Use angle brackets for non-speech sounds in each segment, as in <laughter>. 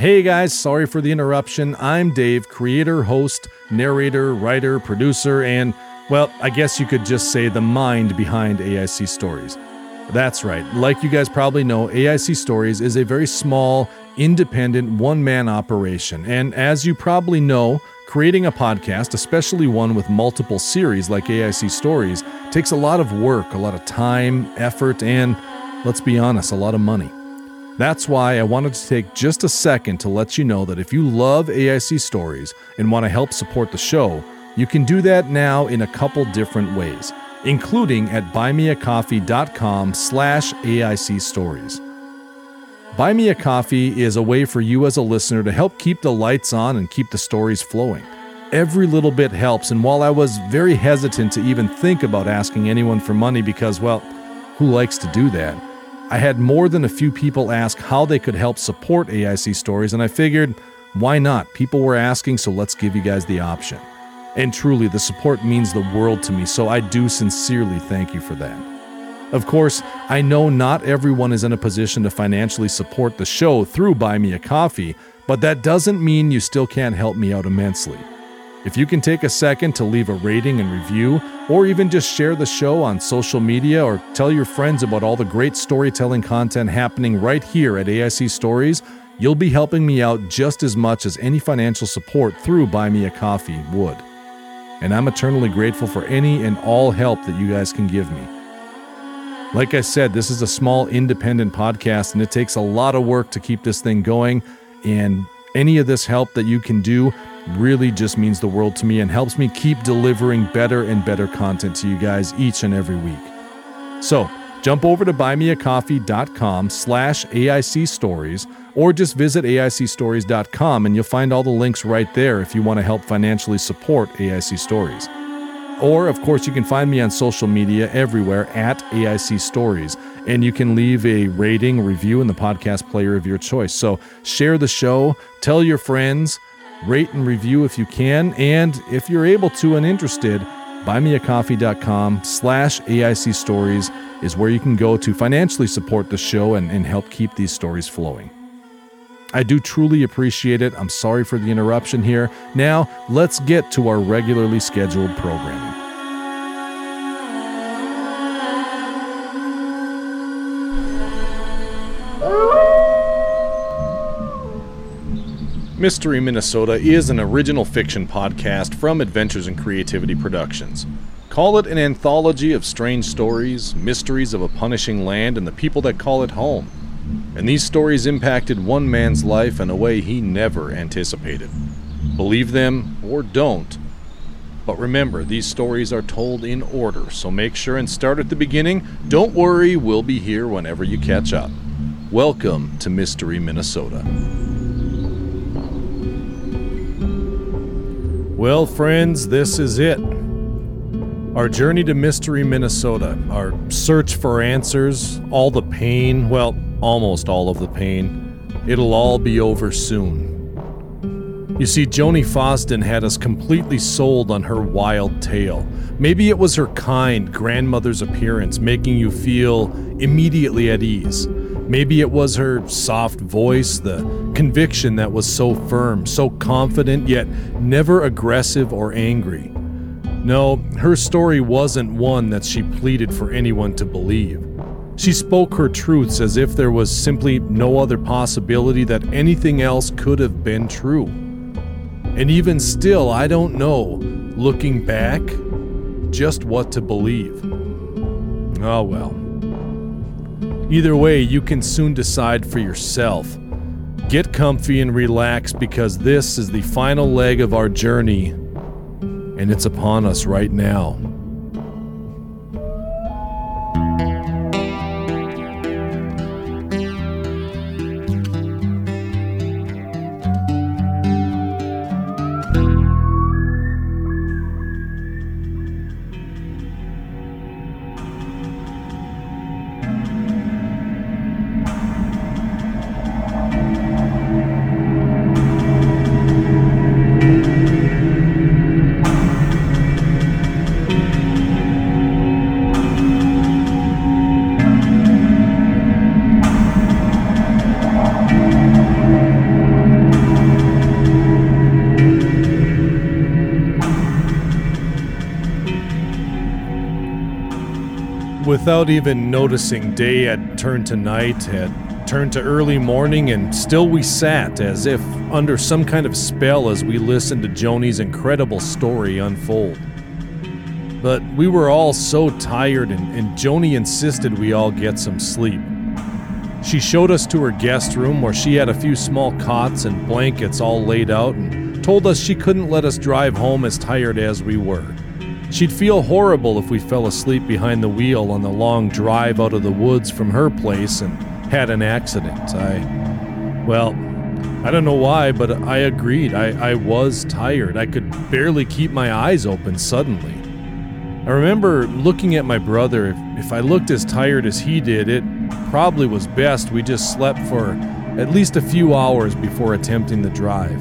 Hey guys, sorry for the interruption. I'm Dave, creator, host, narrator, writer, producer, and, well, I guess you could just say the mind behind AIC Stories. That's right. Like you guys probably know, AIC Stories is a very small, independent, one man operation. And as you probably know, creating a podcast, especially one with multiple series like AIC Stories, takes a lot of work, a lot of time, effort, and, let's be honest, a lot of money. That's why I wanted to take just a second to let you know that if you love AIC Stories and want to help support the show, you can do that now in a couple different ways including at buymeacoffee.com slash AIC stories. Buy Me a Coffee is a way for you as a listener to help keep the lights on and keep the stories flowing. Every little bit helps, and while I was very hesitant to even think about asking anyone for money because, well, who likes to do that? I had more than a few people ask how they could help support AIC stories, and I figured, why not? People were asking, so let's give you guys the option. And truly, the support means the world to me, so I do sincerely thank you for that. Of course, I know not everyone is in a position to financially support the show through Buy Me a Coffee, but that doesn't mean you still can't help me out immensely. If you can take a second to leave a rating and review, or even just share the show on social media or tell your friends about all the great storytelling content happening right here at AIC Stories, you'll be helping me out just as much as any financial support through Buy Me a Coffee would and I'm eternally grateful for any and all help that you guys can give me. Like I said, this is a small independent podcast, and it takes a lot of work to keep this thing going. And any of this help that you can do really just means the world to me and helps me keep delivering better and better content to you guys each and every week. So, Jump over to buymeacoffee.com slash AIC stories or just visit AICstories.com and you'll find all the links right there if you want to help financially support AIC Stories. Or, of course, you can find me on social media everywhere at AIC Stories, and you can leave a rating, review in the podcast player of your choice. So share the show, tell your friends, rate and review if you can, and if you're able to and interested, buymeacoffee.com slash AIC stories is where you can go to financially support the show and, and help keep these stories flowing. I do truly appreciate it. I'm sorry for the interruption here. Now, let's get to our regularly scheduled programming. Mystery Minnesota is an original fiction podcast from Adventures in Creativity Productions. Call it an anthology of strange stories, mysteries of a punishing land, and the people that call it home. And these stories impacted one man's life in a way he never anticipated. Believe them or don't. But remember, these stories are told in order, so make sure and start at the beginning. Don't worry, we'll be here whenever you catch up. Welcome to Mystery Minnesota. Well, friends, this is it. Our journey to Mystery Minnesota, our search for answers, all the pain, well, almost all of the pain, it'll all be over soon. You see, Joni Fosden had us completely sold on her wild tale. Maybe it was her kind grandmother's appearance making you feel immediately at ease. Maybe it was her soft voice, the conviction that was so firm, so confident, yet never aggressive or angry. No, her story wasn't one that she pleaded for anyone to believe. She spoke her truths as if there was simply no other possibility that anything else could have been true. And even still, I don't know, looking back, just what to believe. Oh well. Either way, you can soon decide for yourself. Get comfy and relax because this is the final leg of our journey, and it's upon us right now. Even noticing, day had turned to night, had turned to early morning, and still we sat as if under some kind of spell as we listened to Joni's incredible story unfold. But we were all so tired, and, and Joni insisted we all get some sleep. She showed us to her guest room where she had a few small cots and blankets all laid out and told us she couldn't let us drive home as tired as we were. She'd feel horrible if we fell asleep behind the wheel on the long drive out of the woods from her place and had an accident. I. Well, I don't know why, but I agreed. I, I was tired. I could barely keep my eyes open suddenly. I remember looking at my brother. If, if I looked as tired as he did, it probably was best we just slept for at least a few hours before attempting the drive.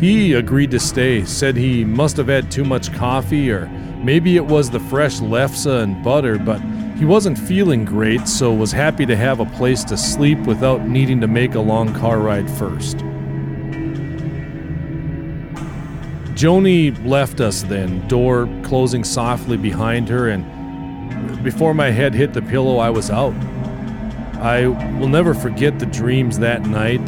He agreed to stay, said he must have had too much coffee, or maybe it was the fresh lefse and butter, but he wasn't feeling great, so was happy to have a place to sleep without needing to make a long car ride first. Joni left us then, door closing softly behind her, and before my head hit the pillow, I was out. I will never forget the dreams that night,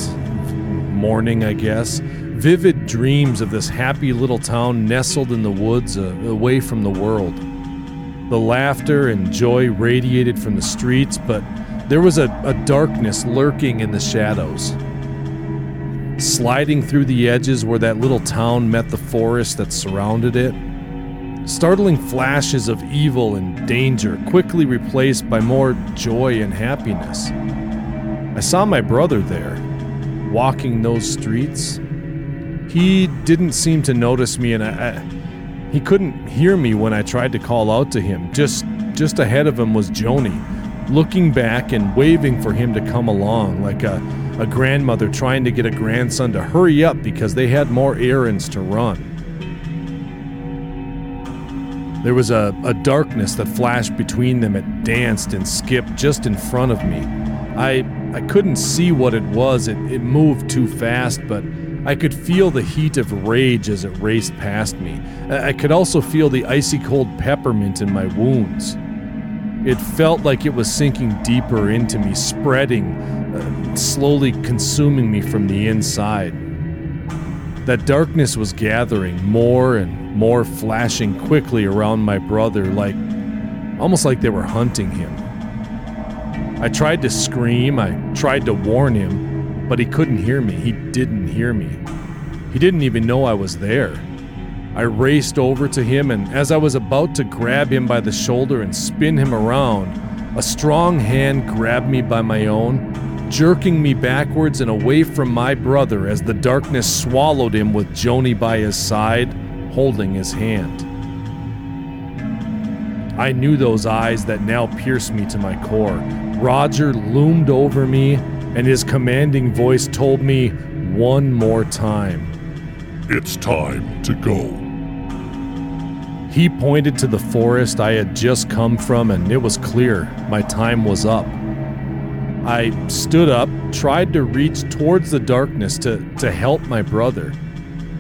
morning, I guess. Vivid dreams of this happy little town nestled in the woods, uh, away from the world. The laughter and joy radiated from the streets, but there was a, a darkness lurking in the shadows. Sliding through the edges where that little town met the forest that surrounded it, Startling flashes of evil and danger quickly replaced by more joy and happiness. I saw my brother there, walking those streets. He didn't seem to notice me, and I, I, he couldn't hear me when I tried to call out to him. Just, just ahead of him was Joni, looking back and waving for him to come along, like a, a grandmother trying to get a grandson to hurry up because they had more errands to run. There was a, a darkness that flashed between them. It danced and skipped just in front of me. I I couldn't see what it was. It, it moved too fast, but I could feel the heat of rage as it raced past me. I could also feel the icy cold peppermint in my wounds. It felt like it was sinking deeper into me, spreading, uh, slowly consuming me from the inside. That darkness was gathering more and more flashing quickly around my brother, like almost like they were hunting him. I tried to scream, I tried to warn him, but he couldn't hear me. He didn't hear me. He didn't even know I was there. I raced over to him, and as I was about to grab him by the shoulder and spin him around, a strong hand grabbed me by my own, jerking me backwards and away from my brother as the darkness swallowed him with Joni by his side holding his hand. I knew those eyes that now pierced me to my core. Roger loomed over me, and his commanding voice told me one more time It's time to go. He pointed to the forest I had just come from, and it was clear my time was up. I stood up, tried to reach towards the darkness to, to help my brother.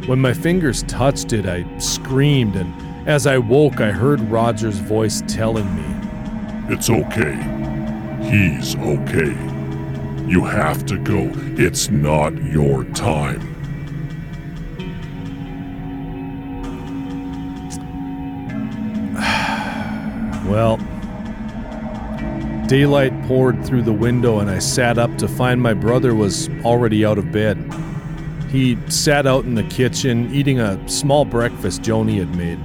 When my fingers touched it, I screamed, and as I woke, I heard Roger's voice telling me, It's okay. He's okay. You have to go. It's not your time. <sighs> well, daylight poured through the window, and I sat up to find my brother was already out of bed. He sat out in the kitchen eating a small breakfast Joni had made.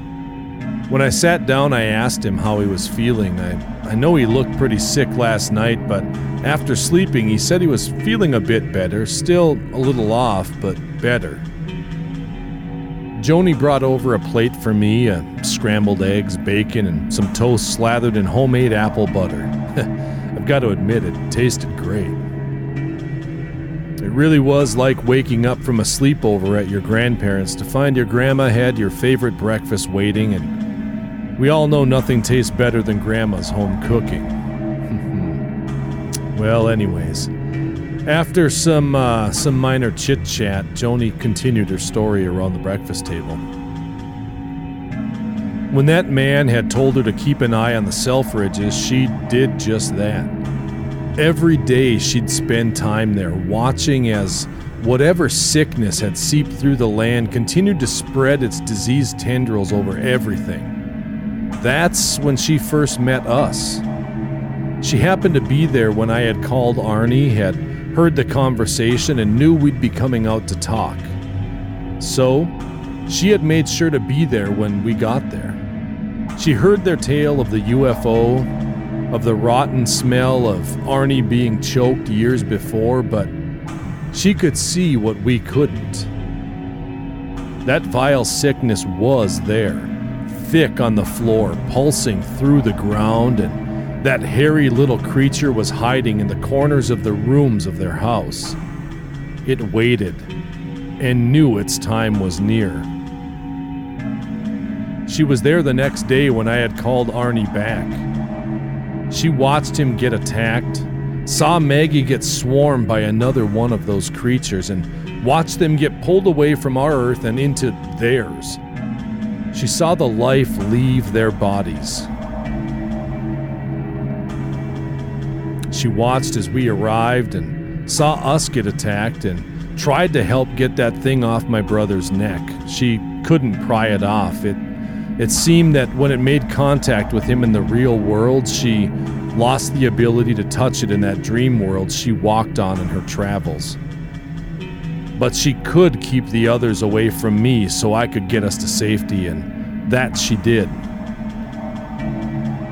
When I sat down, I asked him how he was feeling. I, I know he looked pretty sick last night, but after sleeping, he said he was feeling a bit better, still a little off, but better. Joni brought over a plate for me uh, scrambled eggs, bacon, and some toast slathered in homemade apple butter. <laughs> I've got to admit, it tasted great. It really was like waking up from a sleepover at your grandparents to find your grandma had your favorite breakfast waiting, and we all know nothing tastes better than grandma's home cooking. <laughs> well, anyways, after some uh, some minor chit chat, Joni continued her story around the breakfast table. When that man had told her to keep an eye on the Selfridges, she did just that. Every day she'd spend time there watching as whatever sickness had seeped through the land continued to spread its diseased tendrils over everything. That's when she first met us. She happened to be there when I had called Arnie, had heard the conversation, and knew we'd be coming out to talk. So, she had made sure to be there when we got there. She heard their tale of the UFO, of the rotten smell of Arnie being choked years before, but she could see what we couldn't. That vile sickness was there, thick on the floor, pulsing through the ground, and that hairy little creature was hiding in the corners of the rooms of their house. It waited and knew its time was near. She was there the next day when I had called Arnie back. She watched him get attacked, saw Maggie get swarmed by another one of those creatures, and watched them get pulled away from our Earth and into theirs. She saw the life leave their bodies. She watched as we arrived and saw us get attacked and tried to help get that thing off my brother's neck. She couldn't pry it off. It it seemed that when it made contact with him in the real world, she lost the ability to touch it in that dream world she walked on in her travels. But she could keep the others away from me so I could get us to safety, and that she did.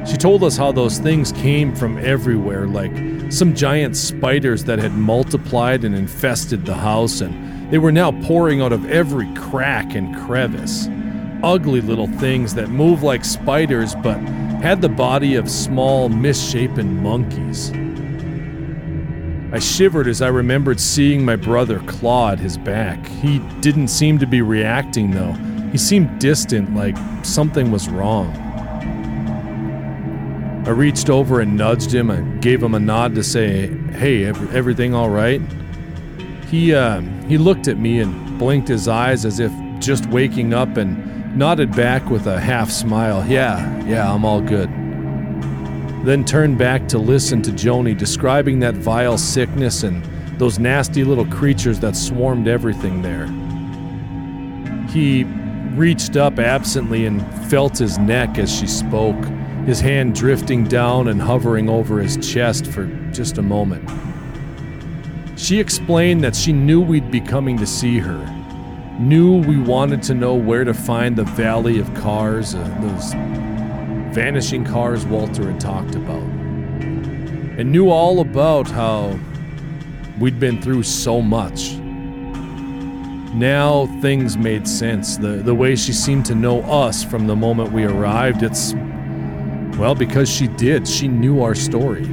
She told us how those things came from everywhere, like some giant spiders that had multiplied and infested the house, and they were now pouring out of every crack and crevice ugly little things that move like spiders but had the body of small, misshapen monkeys. I shivered as I remembered seeing my brother claw at his back. He didn't seem to be reacting, though. He seemed distant, like something was wrong. I reached over and nudged him and gave him a nod to say, Hey, everything all right? He, uh, he looked at me and blinked his eyes as if just waking up and nodded back with a half smile. Yeah, yeah, I'm all good. Then turned back to listen to Joni describing that vile sickness and those nasty little creatures that swarmed everything there. He reached up absently and felt his neck as she spoke, his hand drifting down and hovering over his chest for just a moment. She explained that she knew we'd be coming to see her knew we wanted to know where to find the valley of cars, uh, those vanishing cars Walter had talked about, and knew all about how we'd been through so much. Now things made sense. The, the way she seemed to know us from the moment we arrived, it's, well, because she did. She knew our story.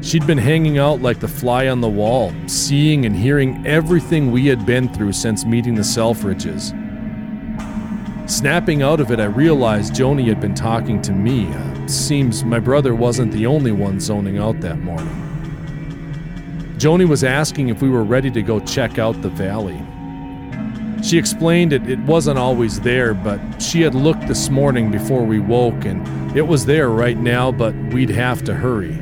She'd been hanging out like the fly on the wall, seeing and hearing everything we had been through since meeting the Selfridges. Snapping out of it, I realized Joni had been talking to me. Uh, seems my brother wasn't the only one zoning out that morning. Joni was asking if we were ready to go check out the valley. She explained it, it wasn't always there, but she had looked this morning before we woke, and it was there right now, but we'd have to hurry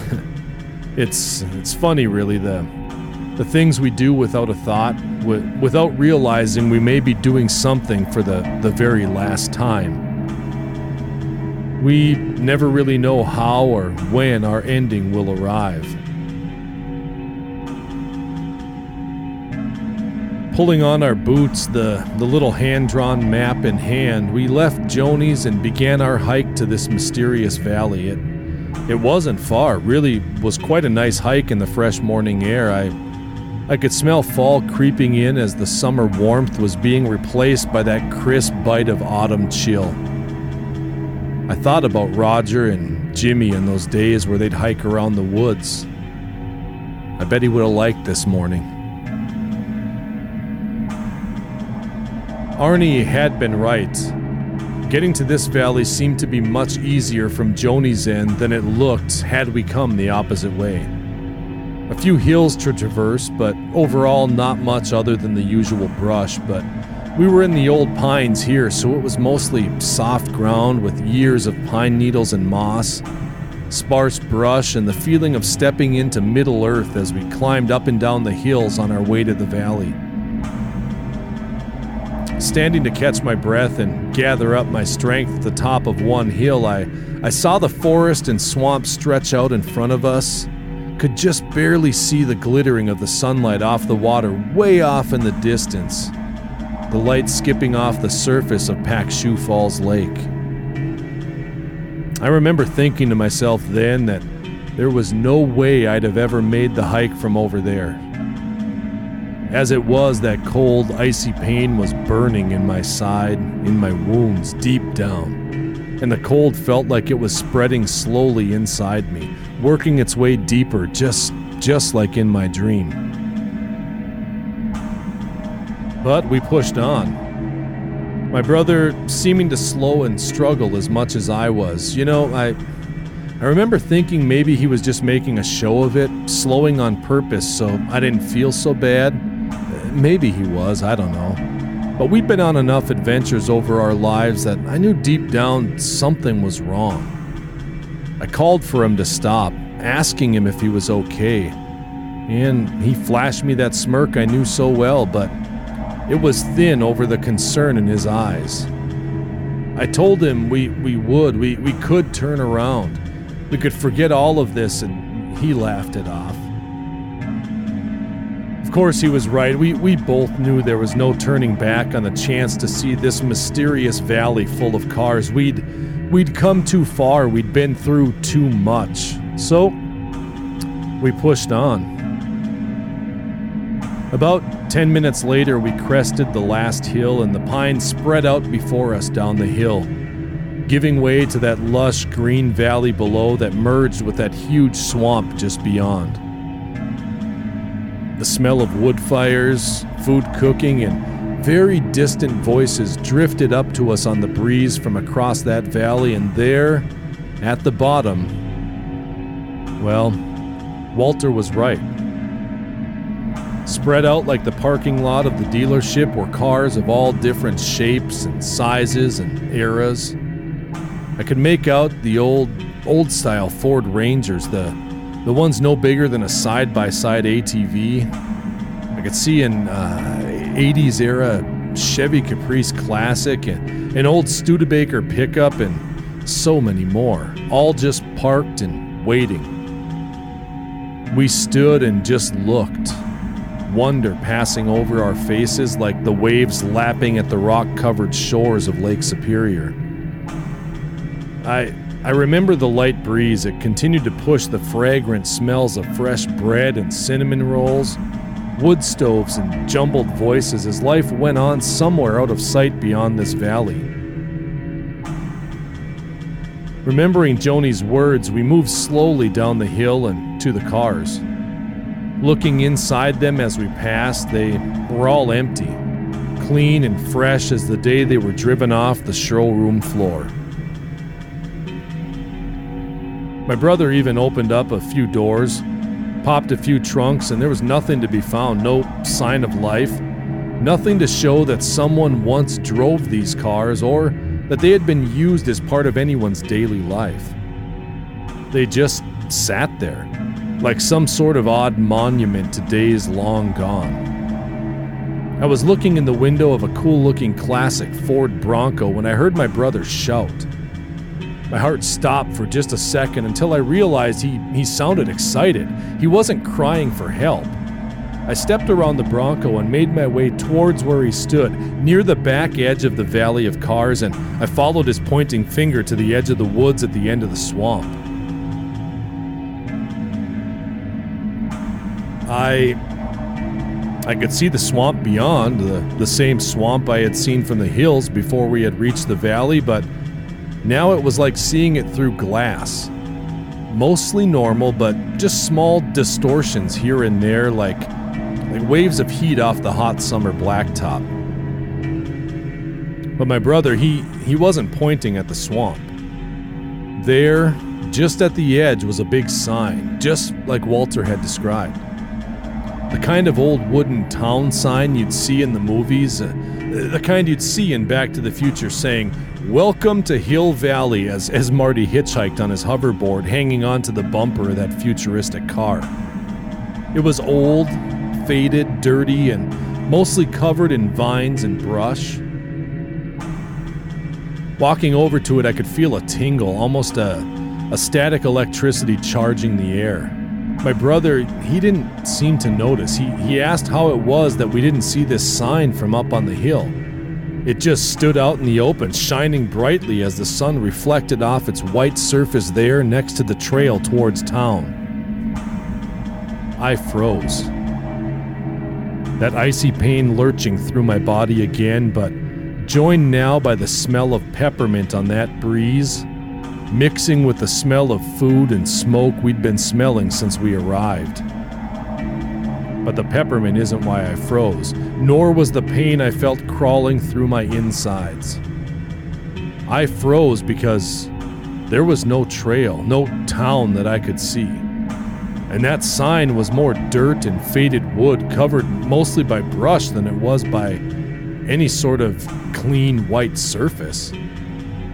<laughs> it's it's funny really the the things we do without a thought without realizing we may be doing something for the the very last time. We never really know how or when our ending will arrive. Pulling on our boots the the little hand-drawn map in hand we left joni's and began our hike to this mysterious valley. It it wasn't far, really was quite a nice hike in the fresh morning air. I I could smell fall creeping in as the summer warmth was being replaced by that crisp bite of autumn chill. I thought about Roger and Jimmy in those days where they'd hike around the woods. I bet he would have liked this morning. Arnie had been right. Getting to this valley seemed to be much easier from Joni's end than it looked had we come the opposite way. A few hills to traverse, but overall not much other than the usual brush, but We were in the old pines here, so it was mostly soft ground with years of pine needles and moss, sparse brush, and the feeling of stepping into Middle Earth as we climbed up and down the hills on our way to the valley. Standing to catch my breath and gather up my strength at the top of one hill, I, I saw the forest and swamp stretch out in front of us. Could just barely see the glittering of the sunlight off the water way off in the distance the light skipping off the surface of Pak Shu Falls Lake. I remember thinking to myself then that there was no way I'd have ever made the hike from over there. As it was, that cold, icy pain was burning in my side, in my wounds, deep down. And the cold felt like it was spreading slowly inside me, working its way deeper, just, just like in my dream. But we pushed on. My brother seeming to slow and struggle as much as I was. You know, I I remember thinking maybe he was just making a show of it, slowing on purpose so I didn't feel so bad. Maybe he was, I don't know. But we'd been on enough adventures over our lives that I knew deep down something was wrong. I called for him to stop, asking him if he was okay. And he flashed me that smirk I knew so well, but it was thin over the concern in his eyes. I told him we, we would, we, we could turn around. We could forget all of this, and he laughed it off. Of course, he was right. We, we both knew there was no turning back on the chance to see this mysterious valley full of cars. We'd, we'd come too far, we'd been through too much. So, we pushed on. About 10 minutes later, we crested the last hill and the pines spread out before us down the hill, giving way to that lush green valley below that merged with that huge swamp just beyond. The smell of wood fires, food cooking, and very distant voices drifted up to us on the breeze from across that valley, and there, at the bottom, well, Walter was right. Spread out like the parking lot of the dealership were cars of all different shapes and sizes and eras. I could make out the old, old style Ford Rangers, the, the ones no bigger than a side by side ATV. I could see an uh, 80s era Chevy Caprice Classic and an old Studebaker pickup and so many more, all just parked and waiting. We stood and just looked wonder passing over our faces like the waves lapping at the rock covered shores of Lake Superior. I, I remember the light breeze that continued to push the fragrant smells of fresh bread and cinnamon rolls, wood stoves, and jumbled voices as life went on somewhere out of sight beyond this valley. Remembering Joni's words, we moved slowly down the hill and to the cars. Looking inside them as we passed, they were all empty, clean and fresh as the day they were driven off the showroom floor. My brother even opened up a few doors, popped a few trunks, and there was nothing to be found no sign of life, nothing to show that someone once drove these cars or that they had been used as part of anyone's daily life. They just sat there like some sort of odd monument to days long gone. I was looking in the window of a cool looking classic Ford Bronco when I heard my brother shout. My heart stopped for just a second until I realized he, he sounded excited. He wasn't crying for help. I stepped around the Bronco and made my way towards where he stood, near the back edge of the valley of cars, and I followed his pointing finger to the edge of the woods at the end of the swamp. I I could see the swamp beyond, the, the same swamp I had seen from the hills before we had reached the valley, but now it was like seeing it through glass. Mostly normal, but just small distortions here and there, like, like waves of heat off the hot summer blacktop. But my brother, he, he wasn't pointing at the swamp. There, just at the edge, was a big sign, just like Walter had described. The kind of old wooden town sign you'd see in the movies, uh, The kind you'd see in Back to the Future saying, Welcome to Hill Valley, as, as Marty hitchhiked on his hoverboard, hanging onto the bumper of that futuristic car. It was old, faded, dirty, and mostly covered in vines and brush. Walking over to it, I could feel a tingle, almost a, a static electricity charging the air. My brother, he didn't seem to notice. He, he asked how it was that we didn't see this sign from up on the hill. It just stood out in the open, shining brightly as the sun reflected off its white surface there next to the trail towards town. I froze. That icy pain lurching through my body again, but joined now by the smell of peppermint on that breeze, mixing with the smell of food and smoke we'd been smelling since we arrived. But the peppermint isn't why I froze, nor was the pain I felt crawling through my insides. I froze because there was no trail, no town that I could see. And that sign was more dirt and faded wood covered mostly by brush than it was by any sort of clean white surface.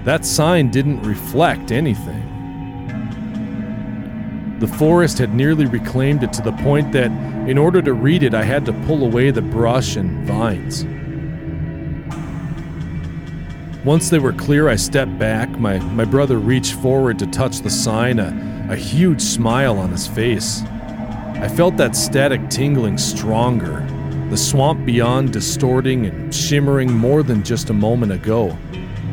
That sign didn't reflect anything. The forest had nearly reclaimed it to the point that, in order to read it, I had to pull away the brush and vines. Once they were clear, I stepped back. My, my brother reached forward to touch the sign, a, a huge smile on his face. I felt that static tingling stronger, the swamp beyond distorting and shimmering more than just a moment ago.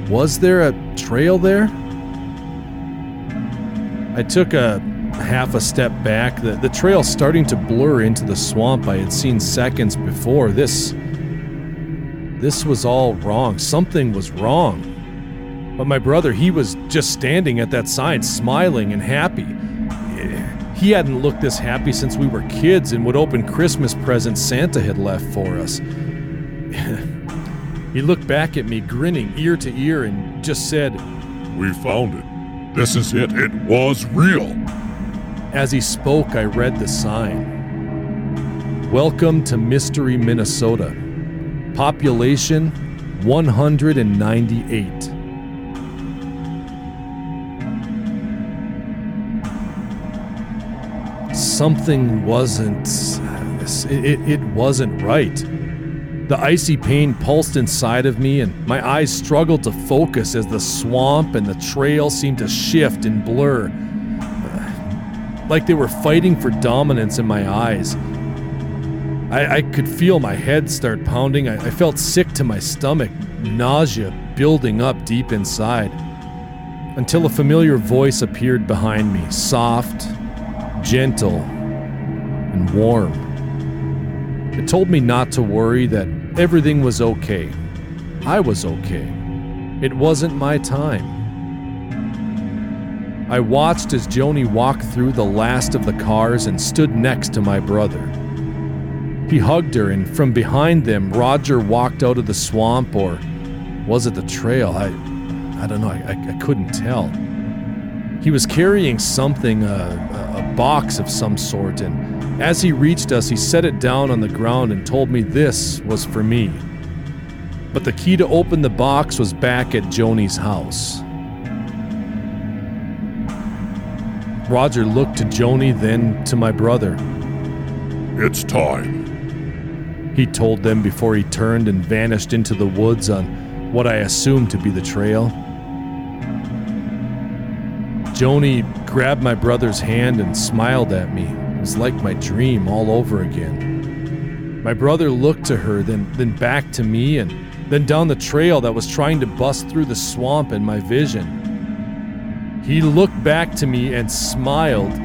Was there a trail there? I took a half a step back, the, the trail starting to blur into the swamp I had seen seconds before. This. This was all wrong. Something was wrong. But my brother, he was just standing at that sign, smiling and happy. He hadn't looked this happy since we were kids and would open Christmas presents Santa had left for us. <laughs> he looked back at me, grinning ear to ear, and just said, We found it. This is it. It was real. As he spoke, I read the sign Welcome to Mystery, Minnesota. Population 198. Something wasn't. It, it, wasn't right. The icy pain pulsed inside of me, and my eyes struggled to focus as the swamp and the trail seemed to shift and blur like they were fighting for dominance in my eyes. I, I could feel my head start pounding. I, I felt sick to my stomach, nausea building up deep inside. Until a familiar voice appeared behind me, soft, gentle, and warm. It told me not to worry, that everything was okay. I was okay. It wasn't my time. I watched as Joni walked through the last of the cars and stood next to my brother. He hugged her, and from behind them, Roger walked out of the swamp, or was it the trail? I, I don't know. I, I couldn't tell. He was carrying something, a, a box of some sort, and as he reached us, he set it down on the ground and told me this was for me. But the key to open the box was back at Joni's house. Roger looked to Joni, then to my brother. It's time, he told them before he turned and vanished into the woods on what I assumed to be the trail. Joni grabbed my brother's hand and smiled at me. It was like my dream all over again. My brother looked to her, then, then back to me, and then down the trail that was trying to bust through the swamp in my vision. He looked back to me and smiled.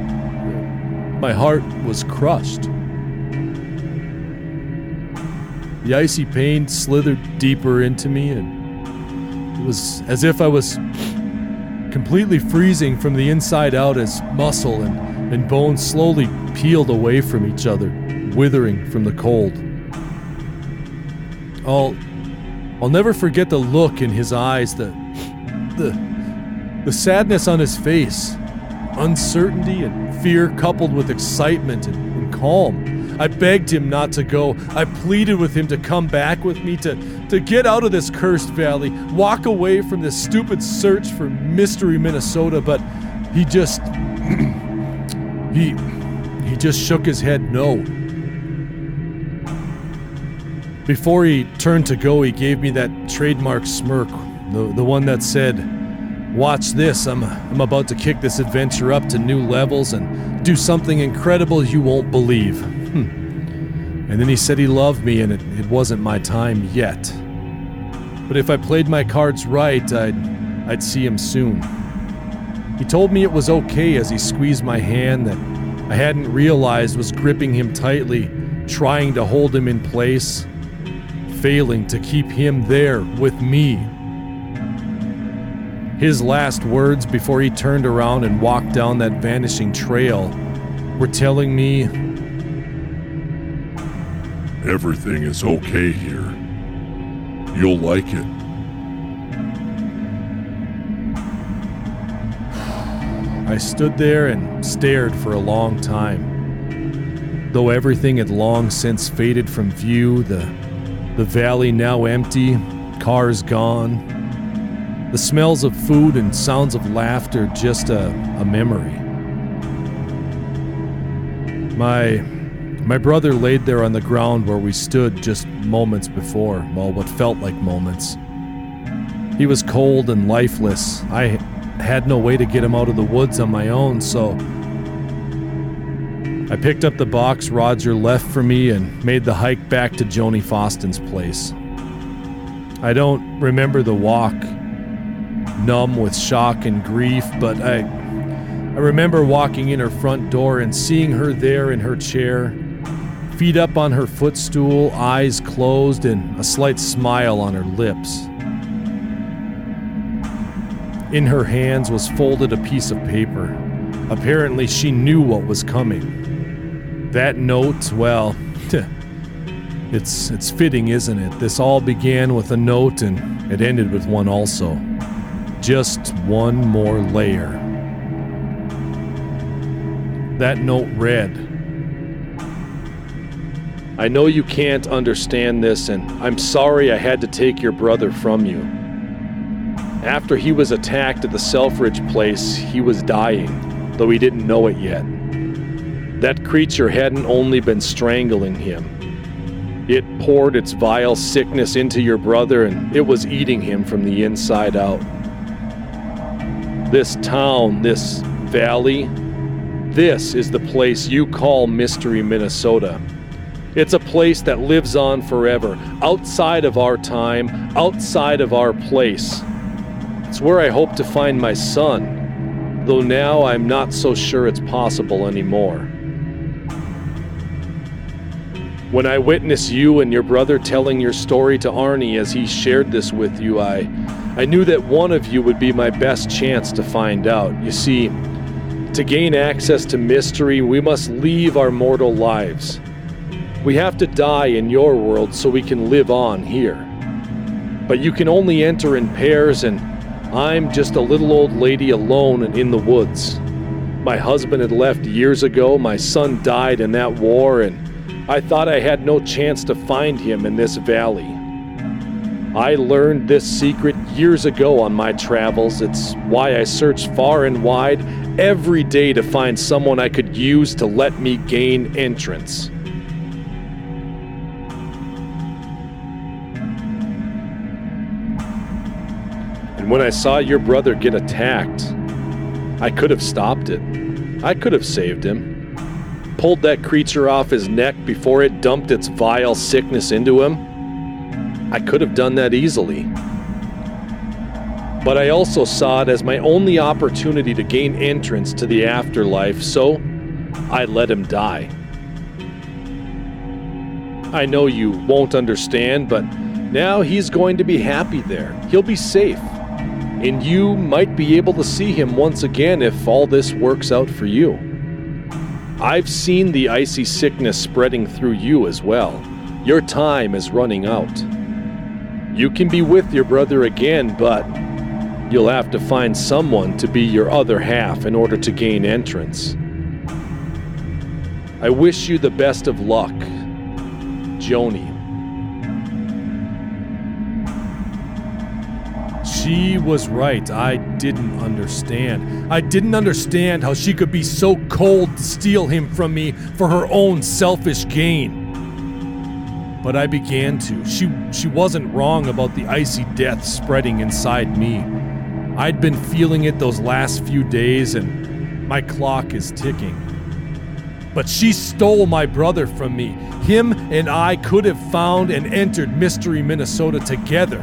My heart was crushed. The icy pain slithered deeper into me, and it was as if I was completely freezing from the inside out as muscle and, and bone slowly peeled away from each other, withering from the cold. I'll, I'll never forget the look in his eyes, the, the, the sadness on his face, uncertainty and fear coupled with excitement and, and calm. I begged him not to go. I pleaded with him to come back with me, to, to get out of this cursed valley, walk away from this stupid search for Mystery Minnesota, but he just. <clears throat> he. he just shook his head no. Before he turned to go, he gave me that trademark smirk, the, the one that said, Watch this, I'm, I'm about to kick this adventure up to new levels and do something incredible you won't believe. Hmm. And then he said he loved me and it, it wasn't my time yet. But if I played my cards right, I'd, I'd see him soon. He told me it was okay as he squeezed my hand that I hadn't realized was gripping him tightly, trying to hold him in place, failing to keep him there with me his last words before he turned around and walked down that vanishing trail were telling me Everything is okay here. You'll like it. I stood there and stared for a long time. Though everything had long since faded from view, the, the valley now empty, cars gone, the smells of food and sounds of laughter just a, a memory. My my brother laid there on the ground where we stood just moments before, well, what felt like moments. He was cold and lifeless. I had no way to get him out of the woods on my own, so I picked up the box Roger left for me and made the hike back to Joni Foston's place. I don't remember the walk numb with shock and grief, but I I remember walking in her front door and seeing her there in her chair, feet up on her footstool, eyes closed, and a slight smile on her lips. In her hands was folded a piece of paper. Apparently, she knew what was coming. That note, well, <laughs> it's it's fitting, isn't it? This all began with a note and it ended with one also. Just one more layer. That note read I know you can't understand this, and I'm sorry I had to take your brother from you. After he was attacked at the Selfridge place, he was dying, though he didn't know it yet. That creature hadn't only been strangling him, it poured its vile sickness into your brother, and it was eating him from the inside out this town, this valley, this is the place you call Mystery Minnesota. It's a place that lives on forever, outside of our time, outside of our place. It's where I hope to find my son, though now I'm not so sure it's possible anymore. When I witnessed you and your brother telling your story to Arnie as he shared this with you, I I knew that one of you would be my best chance to find out. You see, to gain access to mystery, we must leave our mortal lives. We have to die in your world so we can live on here. But you can only enter in pairs, and I'm just a little old lady alone and in the woods. My husband had left years ago, my son died in that war, and I thought I had no chance to find him in this valley. I learned this secret years ago on my travels. It's why I searched far and wide every day to find someone I could use to let me gain entrance. And when I saw your brother get attacked, I could have stopped it. I could have saved him. Pulled that creature off his neck before it dumped its vile sickness into him I could have done that easily. But I also saw it as my only opportunity to gain entrance to the afterlife, so I let him die. I know you won't understand, but now he's going to be happy there. He'll be safe. And you might be able to see him once again if all this works out for you. I've seen the icy sickness spreading through you as well. Your time is running out. You can be with your brother again, but you'll have to find someone to be your other half in order to gain entrance. I wish you the best of luck. Joni. She was right. I didn't understand. I didn't understand how she could be so cold to steal him from me for her own selfish gain. But I began to. She she wasn't wrong about the icy death spreading inside me. I'd been feeling it those last few days and my clock is ticking. But she stole my brother from me. Him and I could have found and entered Mystery Minnesota together.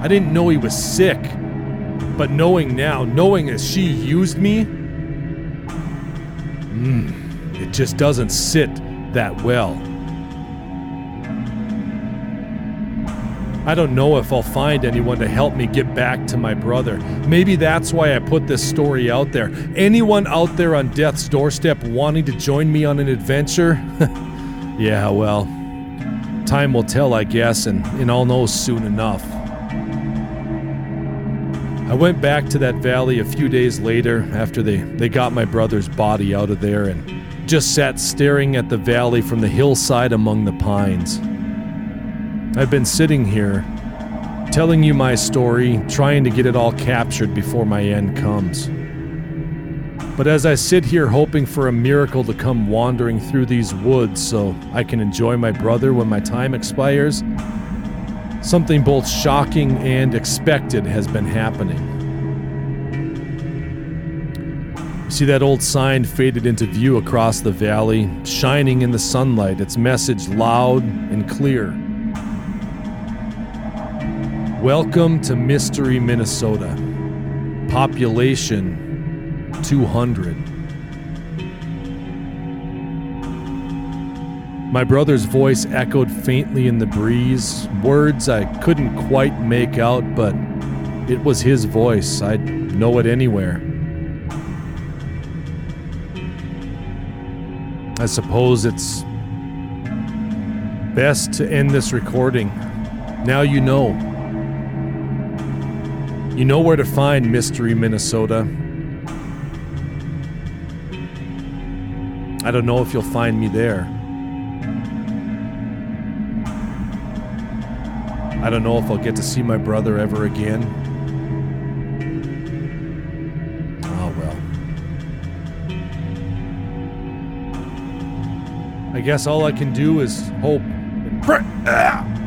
I didn't know he was sick. But knowing now, knowing as she used me, mm, it just doesn't sit that well. I don't know if I'll find anyone to help me get back to my brother. Maybe that's why I put this story out there. Anyone out there on death's doorstep wanting to join me on an adventure? <laughs> yeah, well, time will tell, I guess, and, and I'll know soon enough. I went back to that valley a few days later after they, they got my brother's body out of there and just sat staring at the valley from the hillside among the pines. I've been sitting here, telling you my story, trying to get it all captured before my end comes. But as I sit here hoping for a miracle to come wandering through these woods so I can enjoy my brother when my time expires, something both shocking and expected has been happening. You see that old sign faded into view across the valley, shining in the sunlight, its message loud and clear. Welcome to Mystery, Minnesota. Population 200. My brother's voice echoed faintly in the breeze, words I couldn't quite make out, but it was his voice. I'd know it anywhere. I suppose it's best to end this recording. Now you know. You know where to find Mystery Minnesota. I don't know if you'll find me there. I don't know if I'll get to see my brother ever again. Oh well. I guess all I can do is hope and pray. Ah!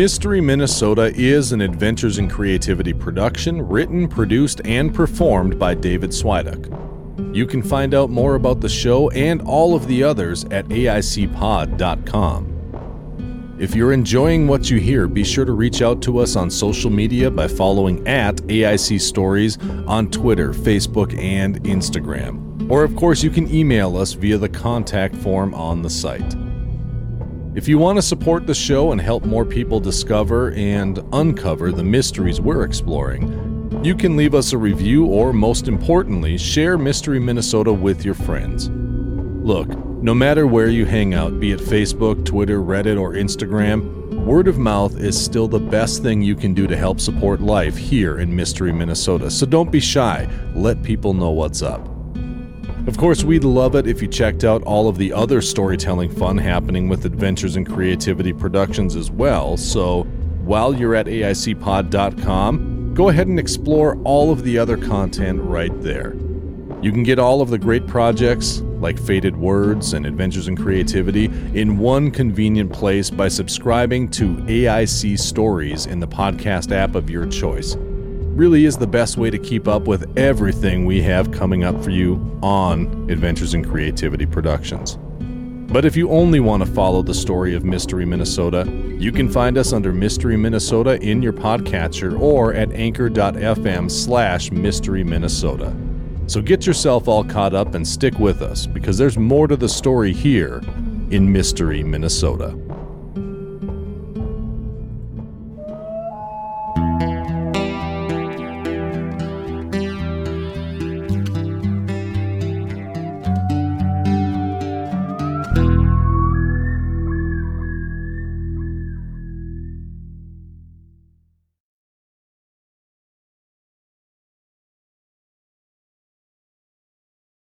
Mystery Minnesota is an Adventures in Creativity production written, produced, and performed by David Swiduck. You can find out more about the show and all of the others at AICpod.com. If you're enjoying what you hear, be sure to reach out to us on social media by following at AIC Stories on Twitter, Facebook, and Instagram. Or, of course, you can email us via the contact form on the site. If you want to support the show and help more people discover and uncover the mysteries we're exploring, you can leave us a review or, most importantly, share Mystery Minnesota with your friends. Look, no matter where you hang out, be it Facebook, Twitter, Reddit, or Instagram, word of mouth is still the best thing you can do to help support life here in Mystery Minnesota. So don't be shy, let people know what's up. Of course, we'd love it if you checked out all of the other storytelling fun happening with Adventures in Creativity Productions as well. So, while you're at AICpod.com, go ahead and explore all of the other content right there. You can get all of the great projects like Faded Words and Adventures in Creativity in one convenient place by subscribing to AIC Stories in the podcast app of your choice. Really is the best way to keep up with everything we have coming up for you on Adventures in Creativity Productions. But if you only want to follow the story of Mystery Minnesota, you can find us under Mystery Minnesota in your podcatcher or at anchor.fm slash Mystery Minnesota. So get yourself all caught up and stick with us because there's more to the story here in Mystery Minnesota.